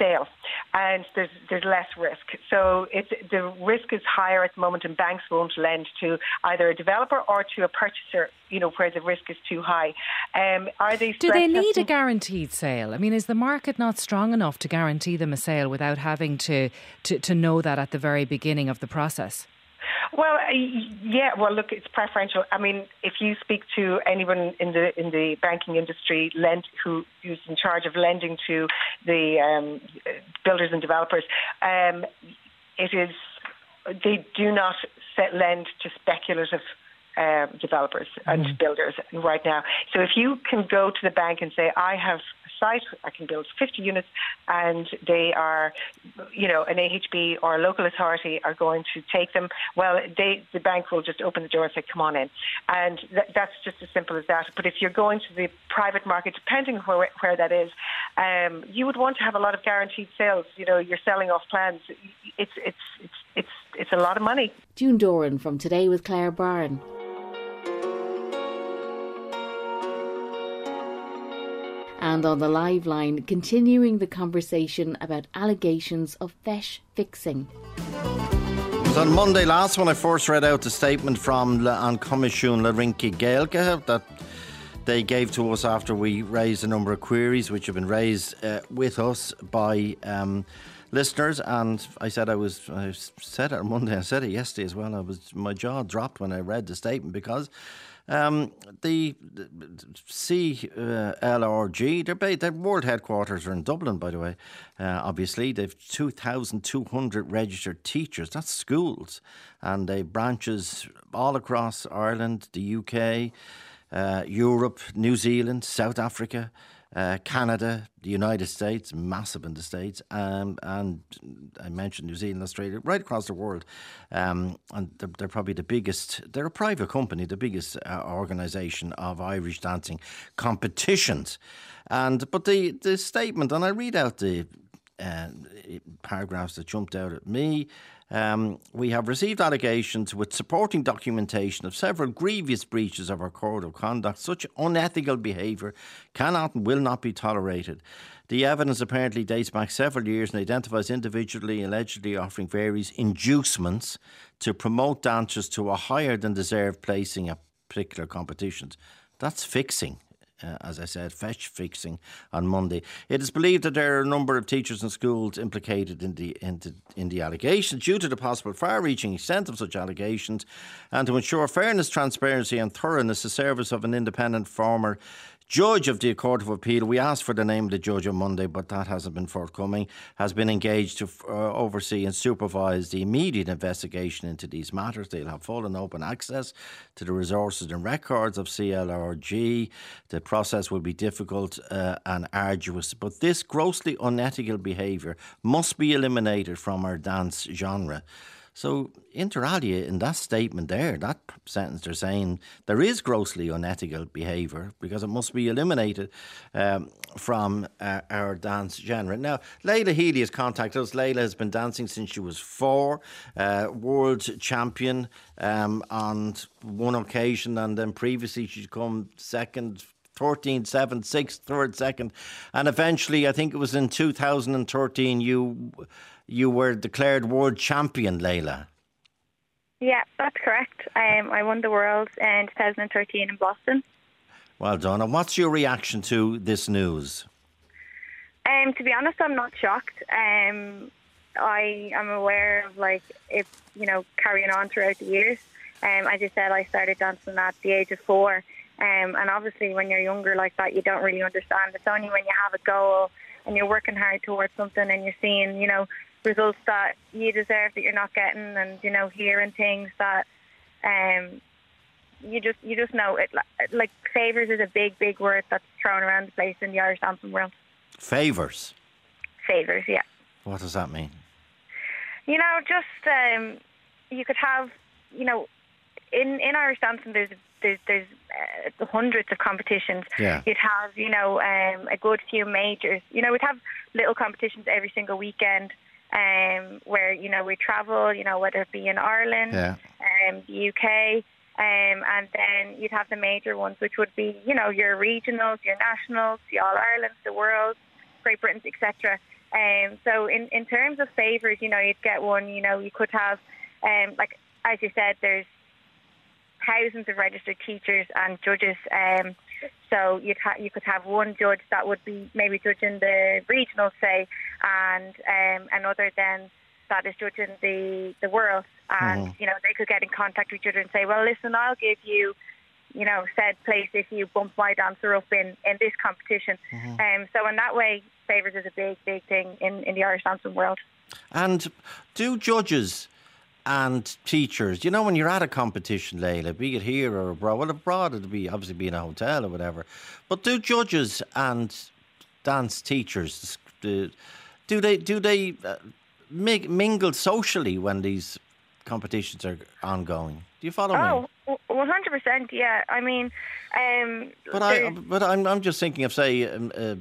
sale, and there's there's less risk. So it's the risk is higher at the moment, and banks won't lend to either a developer or to a purchaser. You know where the risk is too high. Um, are they? Do they need a guaranteed sale? I mean, is the market not strong enough to guarantee them a sale without having to to, to know that at the very beginning of the process? Well, yeah. Well, look, it's preferential. I mean, if you speak to anyone in the in the banking industry, lend who who's in charge of lending to the um, builders and developers, um, it is they do not set lend to speculative um, developers and mm. builders right now. So if you can go to the bank and say, I have site. I can build 50 units, and they are, you know, an AHB or a local authority are going to take them. Well, they, the bank will just open the door and say, "Come on in," and th- that's just as simple as that. But if you're going to the private market, depending where where that is, um, you would want to have a lot of guaranteed sales. You know, you're selling off plans. It's it's it's it's it's a lot of money. June Doran from Today with Claire Byrne. And on the live line, continuing the conversation about allegations of feis fixing. It was on Monday last when I first read out the statement from An Coimisiún le Rinci Gaeilge that they gave to us after we raised a number of queries which have been raised uh, with us by um, listeners. And I said I was, I said it on Monday, I said it yesterday as well. I was, my jaw dropped when I read the statement because um, the, CLRG, ba- their world headquarters are in Dublin, by the way. Uh, obviously, they've 2,200 registered teachers. That's schools. And they branches all across Ireland, the UK, uh, Europe, New Zealand, South Africa uh, Canada, the United States, massive in the States, um, and I mentioned New Zealand, Australia, right across the world. Um, and they're, they're, probably the biggest, they're a private company, the biggest uh, organisation of Irish dancing competitions. And But the, the statement, and I read out the uh, paragraphs that jumped out at me. Um, we have received allegations with supporting documentation of several grievous breaches of our code of conduct. Such unethical behaviour cannot and will not be tolerated. The evidence apparently dates back several years and identifies individually allegedly offering various inducements to promote dancers to a higher than deserved placing at particular competitions. That's fixing uh, as I said, feis fixing on Monday. It is believed that there are a number of teachers and schools implicated in the, in the, in the allegations due to the possible far reaching extent of such allegations. And to ensure fairness, transparency, and thoroughness, the service of an independent former judge of the Court of Appeal, we asked for the name of the judge on Monday, but that hasn't been forthcoming, has been engaged to uh, oversee and supervise the immediate investigation into these matters. They'll have full and open access to the resources and records of CLRG. The process will be difficult uh, and arduous, but this grossly unethical behaviour must be eliminated from our dance genre. So, inter alia, in that statement there, that sentence, they're saying there is grossly unethical behaviour because it must be eliminated um, from uh, our dance genre. Now, Leila Healy has contacted us. Leila has been dancing since she was four, uh, world champion um, on one occasion, and then previously she'd come second 13, 7, 6, third, second. And eventually, I think it was in 2013, you you were declared world champion, Leila. Yeah, that's correct. Um, I won the world in 2013 in Boston. Well done. And what's your reaction to this news? Um, to be honest, I'm not shocked. Um, I am aware of like if you know carrying on throughout the years. Um, as you said, I started dancing at the age of four, um, and obviously when you're younger like that, you don't really understand. It's only when you have a goal and you're working hard towards something and you're seeing, you know, results that you deserve that you're not getting, and you know hearing things that um you just you just know it like favors is a big big word that's thrown around the place in the Irish dancing world. Favours. Favours, yeah. What does that mean? You know, just um, you could have, you know, in in Irish dancing, there's there's there's uh, hundreds of competitions. Yeah. You'd have, you know, um, a good few majors. You know, we'd have little competitions every single weekend. Um, where you know we travel, you know whether it be in Ireland, Yeah. um, the UK, um, and then you'd have the major ones, which would be you know your regionals, your nationals, the All Irelands, the World, Great Britain's, etc. Um, so in in terms of favours, you know you'd get one. You know you could have, um, like as you said, there's thousands of registered teachers and judges. Um, so you'd ha- you could have one judge that would be maybe judging the regional, say, and um, another then that is judging the the world. And Mhm. you know they could get in contact with each other and say, well, listen, I'll give you, you know, said place if you bump my dancer up in in this competition. Um, so in that way, favours is a big big thing in in the Irish dancing world. And do judges and teachers, you know, when you're at a competition, Layla, be it here or abroad, well, abroad it'd be obviously be in a hotel or whatever, but do judges and dance teachers, do do they do they uh, mi- mingle socially when these competitions are ongoing? Do you follow me? Oh, one hundred percent. Yeah, I mean, um, But I, but I'm, I'm just thinking of say um, uh,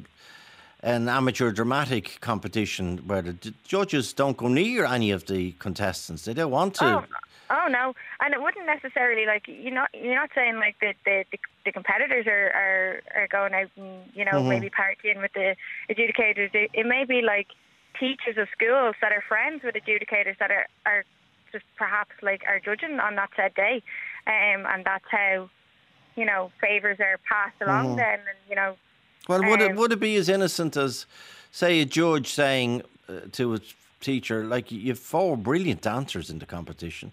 an amateur dramatic competition where the d- judges don't go near any of the contestants. They don't want to. Oh, oh no, and it wouldn't necessarily like you're not you're not saying like the the, the, competitors are, are are going out and you know Mhm. maybe partying with the adjudicators. It, it may be like teachers of schools that are friends with adjudicators that are are just perhaps like are judging on that said day, um, and that's how you know favors are passed along Mhm. then, and you know. Well, would it um, would it be as innocent as, say, a judge saying uh, to a teacher, like, "You've four brilliant dancers in the competition.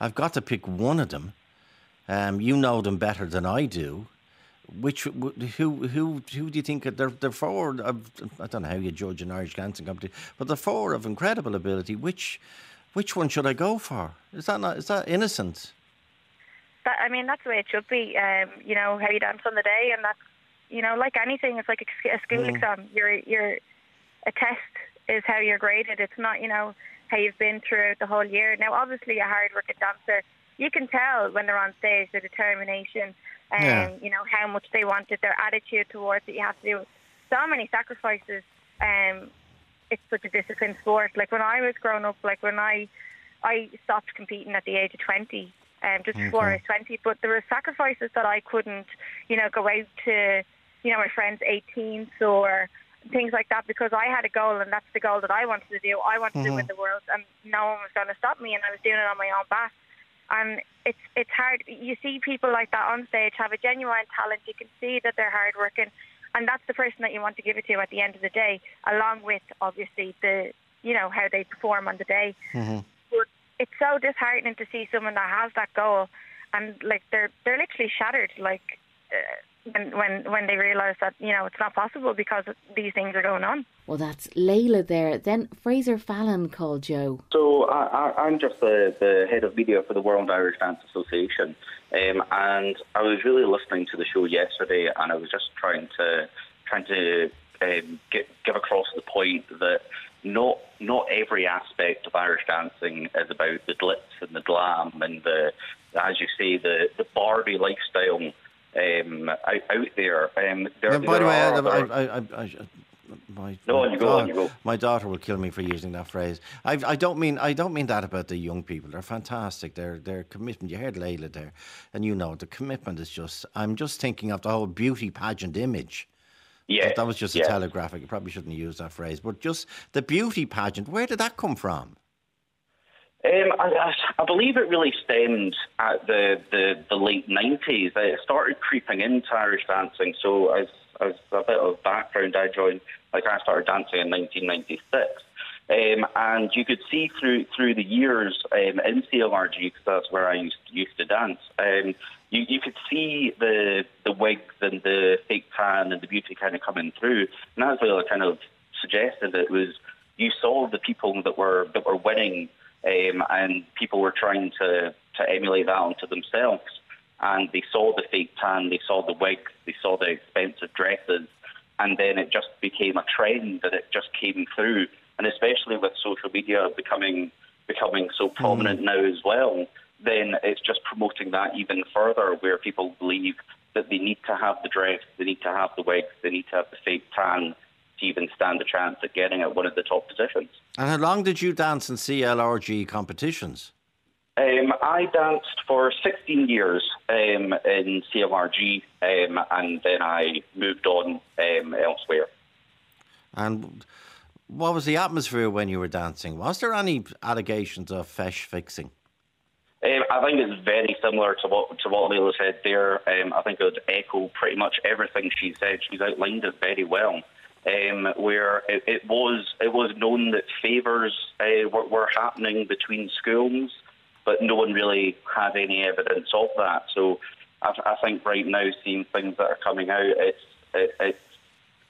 I've got to pick one of them. Um, you know them better than I do. Which who who who do you think they're they're four? Of, I don't know how you judge an Irish dancing competition, but they're four of incredible ability. Which which one should I go for? Is that not is that innocent? I mean, that's the way it should be. Um, you know how you dance on the day, and that's you know like anything. It's like a school Mm. exam. You're you're a test is how you're graded. It's not you know how you've been throughout the whole year. Now, obviously, a hard working dancer, you can tell when they're on stage the determination and Yeah. you know how much they want it, their attitude towards it. You have to do so many sacrifices. Um, it's such a disciplined sport. Like when I was growing up, like when I I stopped competing at the age of 20, um, just before I was 20. But there were sacrifices that I couldn't, you know, go out to, you know, my friends' 18th or things like that because I had a goal and that's the goal that I wanted to do. I wanted to Mhm. win the world and no one was going to stop me and I was doing it on my own back. And it's it's hard. You see people like that on stage have a genuine talent. You can see that they're hardworking, and that's the person that you want to give it to at the end of the day, along with obviously the you know how they perform on the day. But it's so disheartening to see someone that has that goal, and like they're they're literally shattered. Like uh, when when when they realise that you know it's not possible because these things are going on. Well, that's Layla there. Then Fraser Fallon called Joe. So I, I, I'm just the, the head of media for the World Irish Dance Association, um, and I was really listening to the show yesterday, and I was just trying to trying to um, get, give across the point that not not every aspect of Irish dancing is about the glitz and the glam and the, as you say, the the Barbie lifestyle um, out, out there. Um, there, Yeah, by the way, I, I, I, I, I, my, No, my on you go, on you go. My daughter will kill me for using that phrase. I, I don't mean I don't mean that about the young people. They're fantastic. Their their commitment. You heard Layla there, and you know the commitment is just. I'm just thinking of the whole beauty pageant image. Yeah, that, that was just a telegraphic. You probably shouldn't use that phrase, but just the beauty pageant. Where did that come from? Um, I, I, believe it really stemmed at the, the, the late 90s. It started creeping into Irish dancing. So, as, as a bit of background, I joined, like, I started dancing in 1996. Um, and you could see through through the years um, in CLRG, because that's where I used used to dance. Um, you, you could see the the wigs and the fake tan and the beauty kind of coming through, and that's what I kind of suggested. It was you saw the people that were that were winning, um, and people were trying to to emulate that onto themselves, and they saw the fake tan, they saw the wigs, they saw the expensive dresses, and then it just became a trend that it just came through, and especially with social media becoming becoming so prominent now as well, then it's just promoting that even further, where people believe that they need to have the dress, they need to have the wigs, they need to have the fake tan to even stand a chance at getting at one of the top positions. And how long did you dance in CLRG competitions? Um, I danced for 16 years um, in CLRG, um, and then I moved on um, elsewhere. And what was the atmosphere when you were dancing? Was there any allegations of feis fixing? Um, I think it's very similar to what to what Leila said there. Um, I think it would echo pretty much everything she said. She's outlined it very well. Um, where it, it, was it was known that favours uh, were, were, happening between schools, but no one really had any evidence of that. So I, I think right now, seeing things that are coming out, it's it, it's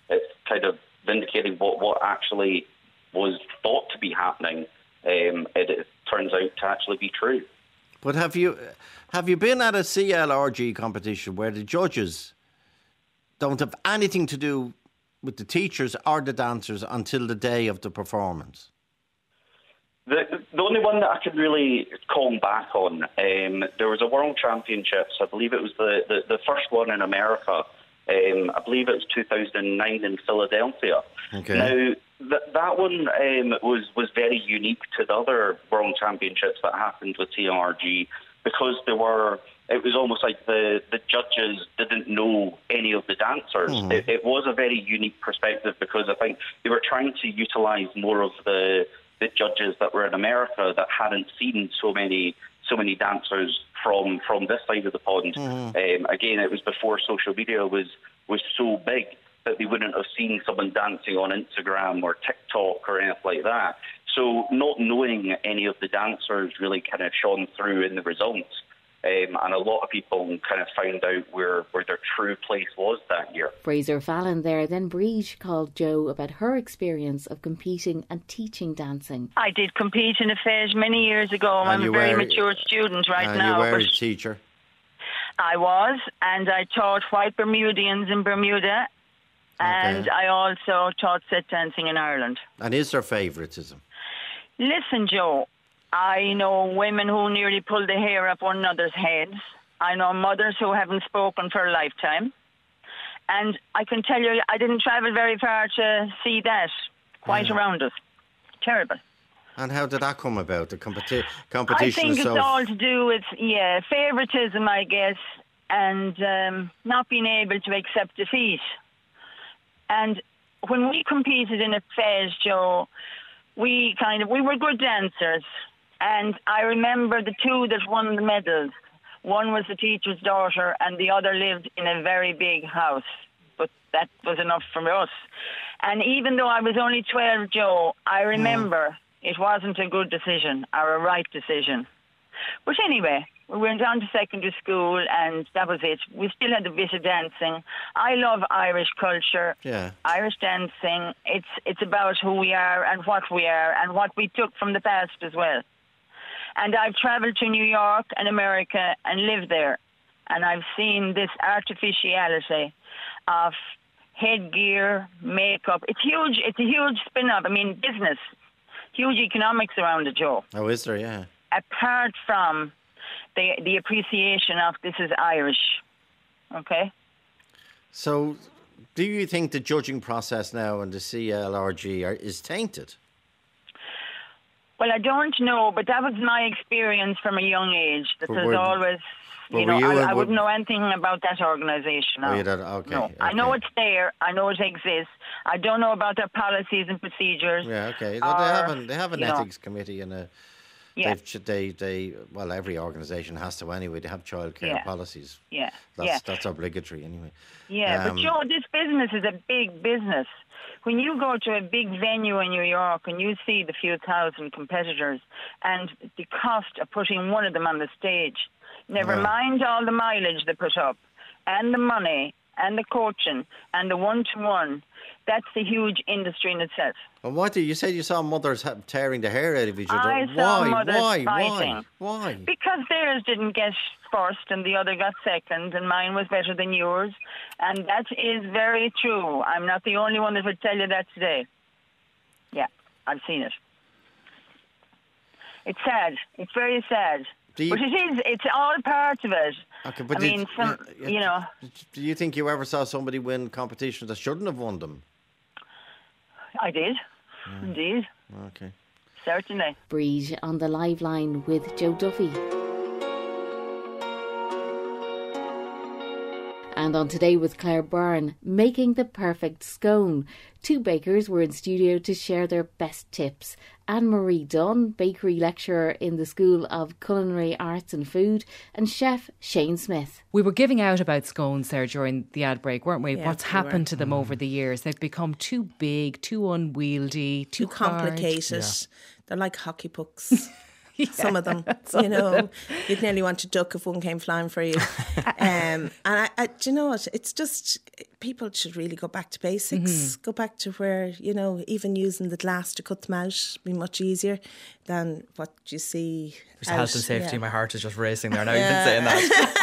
it's kind of vindicating what, what actually was thought to be happening. Um, it, it turns out to actually be true. But have you have you been at a CLRG competition where the judges don't have anything to do with the teachers or the dancers until the day of the performance? The, the only one that I can really call back on, um, there was a World Championships. I believe it was the, the, the first one in America. Um, I believe it was 2009 in Philadelphia. Okay. Now, th- that one um, was, was very unique to the other World Championships that happened with CLRG because there were it was almost like the, the judges didn't know any of the dancers. Mm-hmm. It, it, was a very unique perspective because I think they were trying to utilize more of the the judges that were in America that hadn't seen so many so many dancers from from this side of the pond. Mm-hmm. Um, again, it was before social media was was so big that they wouldn't have seen someone dancing on Instagram or TikTok or anything like that. So not knowing any of the dancers really kind of shone through in the results. Um, and a lot of people kind of found out where, where their true place was that year. Fraser Fallon there. Then Briege called Joe about her experience of competing and teaching dancing. I did compete in a feis many years ago. And I'm a very were- mature student right and now. you were but a teacher. I was, and I taught white Bermudians in Bermuda, and Okay. I also taught set dancing in Ireland. And is there favouritism? Listen, Joe, I know women who nearly pull the hair up one another's heads. I know mothers who haven't spoken for a lifetime. And I can tell you, I didn't travel very far to see that quite around us. Terrible. And how did that come about? The competi- I competition think it's all to do with, yeah, favoritism, I guess, and um, not being able to accept defeat. And when we competed in a feis, Joe, we kind of we were good dancers, and I remember the two that won the medals. One was the teacher's daughter, and the other lived in a very big house. But that was enough for us. And even though I was only 12, Joe, I mm. remember it wasn't a good decision or a right decision. But anyway, we went on to secondary school, and that was it. We still had a bit of dancing. I love Irish culture. Yeah. Irish dancing. It's it's about who we are and what we are and what we took from the past as well. And I've travelled to New York and America and lived there, and I've seen this artificiality of headgear, makeup. It's huge. It's a huge spin-off. I mean, business, huge economics around it, Joe Oh, is there? Yeah. apart from the the appreciation of this is Irish. Okay? So, do you think the judging process now and the CLRG are, is tainted? Well, I don't know, but that was my experience from a young age. That there's always, you know, you I, a- I were- wouldn't know anything about that organisation. Oh, No. you don't- okay. I know it's there. I know it exists. I don't know about their policies and procedures. Yeah, okay. No, or, they have an, they have an you know, ethics committee and a. Yeah. They've, they, they, well, every organisation has to anyway. They have childcare Yeah. policies. Yeah, That's, yeah. that's obligatory anyway. Yeah, Um, but Joe, this business is a big business. When you go to a big venue in New York and you see the few thousand competitors and the cost of putting one of them on the stage, never Yeah. mind all the mileage they put up and the money and the coaching and the one to one, that's a huge industry in itself. And what do you said? You saw mothers tearing the hair out of each other. I saw why? mothers Why? fighting. Why? Why? Because theirs didn't get first and the other got second, and mine was better than yours. And that is very true. I'm not the only one that would tell you that today. Yeah, I've seen it. It's sad. It's very sad. Do you- but it is. It's all part of it. Okay, but I did- mean, some, yeah, yeah. you know, Do you think you ever saw somebody win competitions that shouldn't have won them? I did. Hmm. Indeed. Okay. Certainly. Briege on the live line with Joe Duffy. And on Today with Claire Byrne, making the perfect scone. Two bakers were in studio to share their best tips. Anne Marie Dunn, bakery lecturer in the School of Culinary Arts and Food, and chef Shane Smith. We were giving out about scones there during the ad break, weren't we? Yeah, What's we happened were. to them mm. over the years? They've become too big, too unwieldy, too, too hard. complicated. They're like hockey pucks. *laughs* *laughs* Some of them, *laughs* you know, you'd nearly want to duck if one came flying for you. *laughs* um, and I, I, do you know what? It's just people should really go back to basics. Mm-hmm. Go back to where you know, even using the glass to cut them out be much easier than what you see. There's out. health and safety. Yeah. My heart is just racing there now. You've been saying that.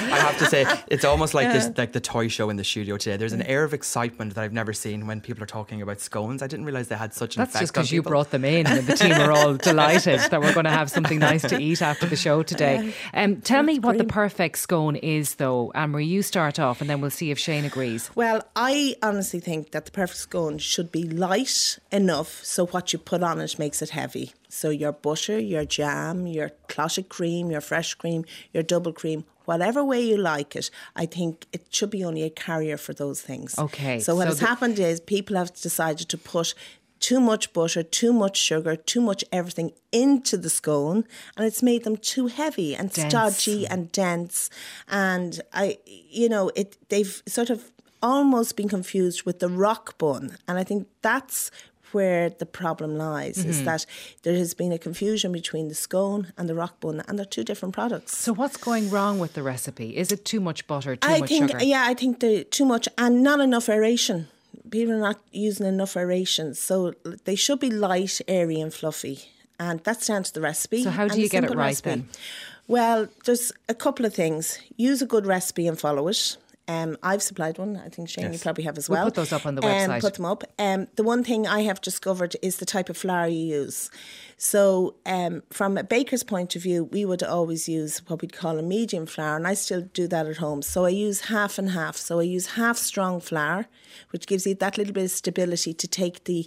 I have to say, it's almost like this, like the toy show in the studio today. There's an air of excitement that I've never seen when people are talking about scones. I didn't realize they had such an That's effect just because you brought them in, and the team are all delighted that we're going to have something nice to eat after the show today. Um, tell me what the perfect scone is, though, Anne-Marie. You start off, and then we'll see if Shane agrees. Well, I honestly think that the perfect scone should be light enough so what you put on it makes it heavy. So your butter, your jam, your clotted cream, your fresh cream, your double cream, whatever way you like it, I think it should be only a carrier for those things. Okay, So what so has happened is people have decided to put too much butter, too much sugar, too much everything into the scone, and it's made them too heavy and Dense. stodgy and dense. And I, you know, it they've sort of almost been confused with the rock bun, and I think that's where the problem lies is Mhm. that there has been a confusion between the scone and the rock bun and they're two different products So, what's going wrong with the recipe? Is it too much butter, too I much think sugar? yeah, I think the too much and not enough aeration. People are not using enough aeration, so they should be light, airy, and fluffy. And that's down to the recipe. So how do you get it right recipe. then? Well, there's a couple of things. Use a good recipe and follow it. Um, I've supplied one. I think Shane, you probably have as well. We'll put those up on the Um, website. put them up. Um, the one thing I have discovered is the type of flour you use. So, um, from a baker's point of view, we would always use what we'd call a medium flour, and I still do that at home. So I use half and half. So I use half strong flour, which gives you that little bit of stability to take the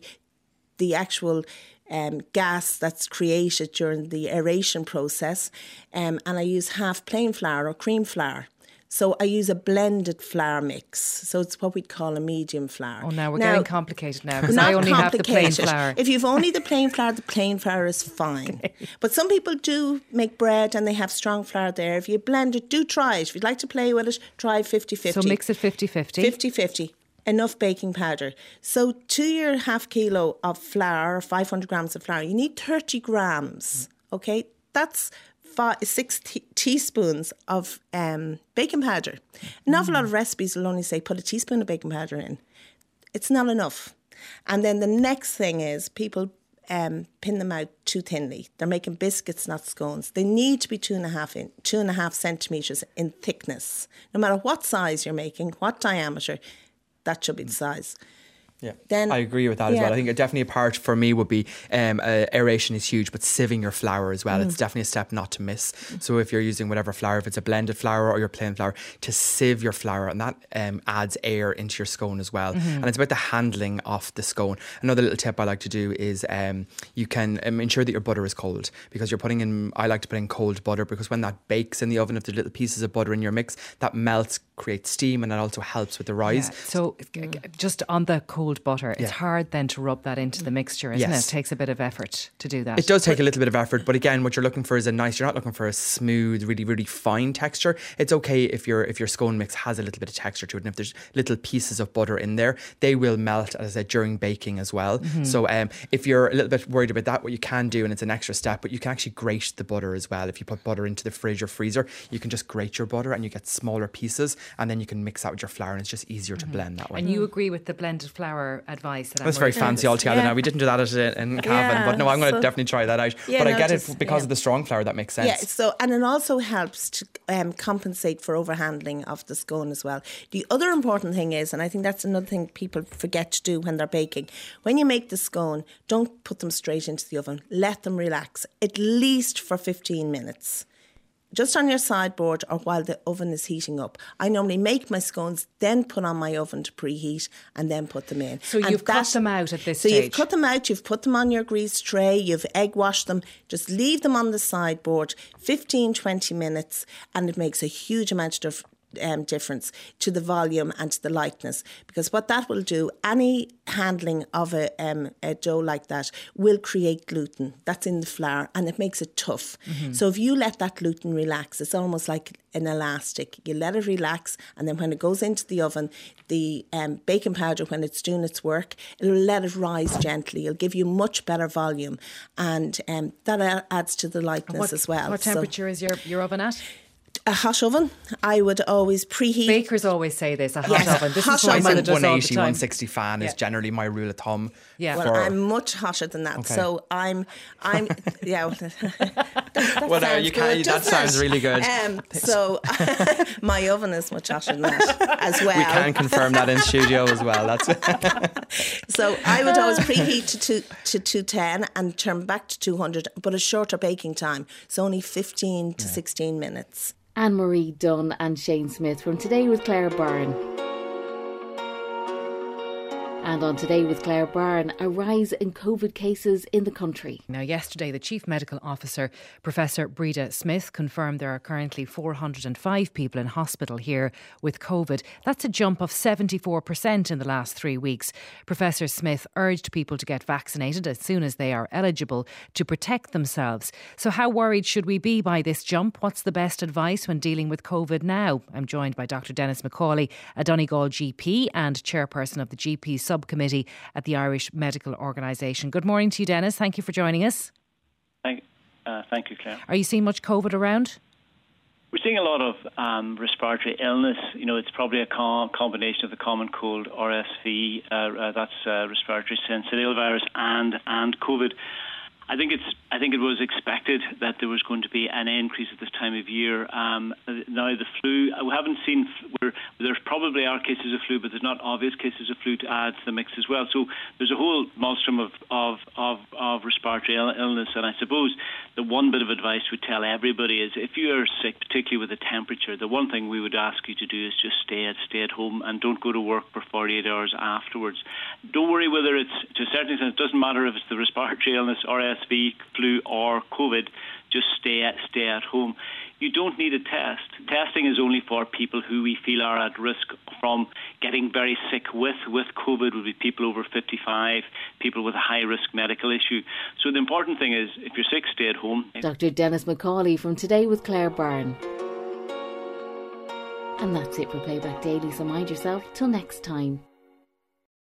the actual um, gas that's created during the aeration process, um, and I use half plain flour or cream flour. So I use a blended flour mix. So it's what we'd call a medium flour. Oh, now we're getting complicated now because I only have the plain flour. If you've only the plain flour, the plain flour is fine. *laughs* But some people do make bread and they have strong flour there. If you blend it, do try it. If you'd like to play with it, try 50 50. So, mix it 50 50. 50 50. Enough baking powder. So, to your half kilo of flour, or 500 grams of flour, you need 30 grams. Okay, that's five, six te- teaspoons of um, baking powder. An awful lot of recipes will only say put a teaspoon of baking powder in. It's not enough. And then the next thing is people um, pin them out too thinly. They're making biscuits, not scones. They need to be two and a half in two and a half centimeters in thickness. No matter what size you're making, what diameter, that should be the size. Yeah, Then- I agree with that as well. I think definitely a part for me would be um, uh, aeration is huge, but sieving your flour as well. Mm. It's definitely a step not to miss. So if you're using whatever flour, if it's a blended flour or your plain flour, to sieve your flour, and that um, adds air into your scone as well. Mm-hmm. Mhm. And it's about the handling of the scone. Another little tip I like to do is um, you can um, ensure that your butter is cold because you're putting in. I like to put in cold butter because when that bakes in the oven, if there's little pieces of butter in your mix, that melts, creates steam, and that also helps with the rise. Yeah, So, g- just on the cold cold butter. It's hard then to rub that into the mixture, isn't Yes. it? It takes a bit of effort to do that. It does take a little bit of effort, but again, what you're looking for is a nice. You're not looking for a smooth, really, really fine texture. It's okay if your if your scone mix has a little bit of texture to it, and if there's little pieces of butter in there, they will melt, as I said, during baking as well. Mhm. So, um, if you're a little bit worried about that, what you can do, and it's an extra step, but you can actually grate the butter as well. If you put butter into the fridge or freezer, you can just grate your butter, and you get smaller pieces, and then you can mix that with your flour, and it's just easier to blend that way. and you agree with the blended flour advice? That That's very fancy altogether. Now we didn't do that at, in Cavan, Yeah, but no, I'm going to so- definitely try that out. Yeah, but I get just- it because yeah. of the strong flour. That makes sense. Yeah, so and it also helps to um, compensate for overhandling of the scone as well. The other important thing is, and I think that's another thing people forget to do when they're baking, when you make the scone, don't put them straight into the oven. Let them relax at least for 15 minutes. Just on your sideboard or while the oven is heating up. I normally make my scones, then put on my oven to preheat, and then put them in. So And you've cut that- them out at this so stage. you've cut them out, you've put them on your grease tray, you've egg washed them, just leave them on the sideboard 15, 20 minutes, and it makes a huge amount of um, difference to the volume and to the lightness. Because what that will do, any handling of a, um, a dough like that will create gluten. That's in the flour and it makes it tough. Mhm. So if you let that gluten relax, it's almost like an elastic. You let it relax, and then when it goes into the oven, the um, baking powder, when it's doing its work, it'll let it rise gently. It'll give you much better volume, and um, that adds to the lightness What, as well. what So- temperature is your, your oven at? A hot oven, I would always preheat. Bakers always say this a hot Yes, oven. This hot is what my oven. mother does 180, 160 fan is generally my rule of thumb. Yeah. Well, I'm much hotter than that. Okay. So I'm, I'm, yeah. *laughs* well, that Well, no, sounds you can't- that sounds really good. Um, so *laughs* my oven is much hotter than that as well. We can confirm that in studio as well. That's *laughs* So I would always preheat to two, to 210 and turn back to 200, but a shorter baking time. So only 15 to 16 minutes. Anne Marie Dunn and Shane Smith from Today with Claire Byrne. And on Today with Claire Byrne, a rise in COVID cases in the country. Now, yesterday, the Chief Medical Officer, Professor Breda Smith, confirmed there are currently 405 people in hospital here with COVID. That's a jump of 74% in the last three weeks. Professor Smith urged people to get vaccinated as soon as they are eligible to protect themselves. So, how worried should we be by this jump? What's the best advice when dealing with COVID now? I'm joined by Dr. Denis McCauley, a Donegal GP and chairperson of the GP subcommittee at the Irish Medical Organisation. Good morning to you, Denis. Thank you for joining us. Thank, uh, thank you, Claire. Are you seeing much COVID around? We're seeing a lot of um, respiratory illness. You know, it's probably a com- combination of the common cold, RSV, uh, uh, that's uh, respiratory syncytial virus, and and COVID. I think it's. I think it was expected that there was going to be an increase at this time of year. Um, now the flu, we haven't seen. We're, there's probably are cases of flu, but there's not obvious cases of flu to add to the mix as well. So there's a whole maelstrom of of of, of respiratory illness, and I suppose the one bit of advice we tell everybody is if you are sick, particularly with a temperature, the one thing we would ask you to do is just stay at stay at home and don't go to work for 48 hours afterwards. Don't worry whether it's to a certain extent. It doesn't matter if it's the respiratory illness, RSV, flu, or COVID. Just stay at stay at home. You don't need a test. Testing is only for people who we feel are at risk from getting very sick with with COVID. Would be people over 55, people with a high risk medical issue. So the important thing is, if you're sick, stay at home. Dr. Denis McCauley from Today with Claire Byrne. And that's it for Playback Daily, so mind yourself till next time.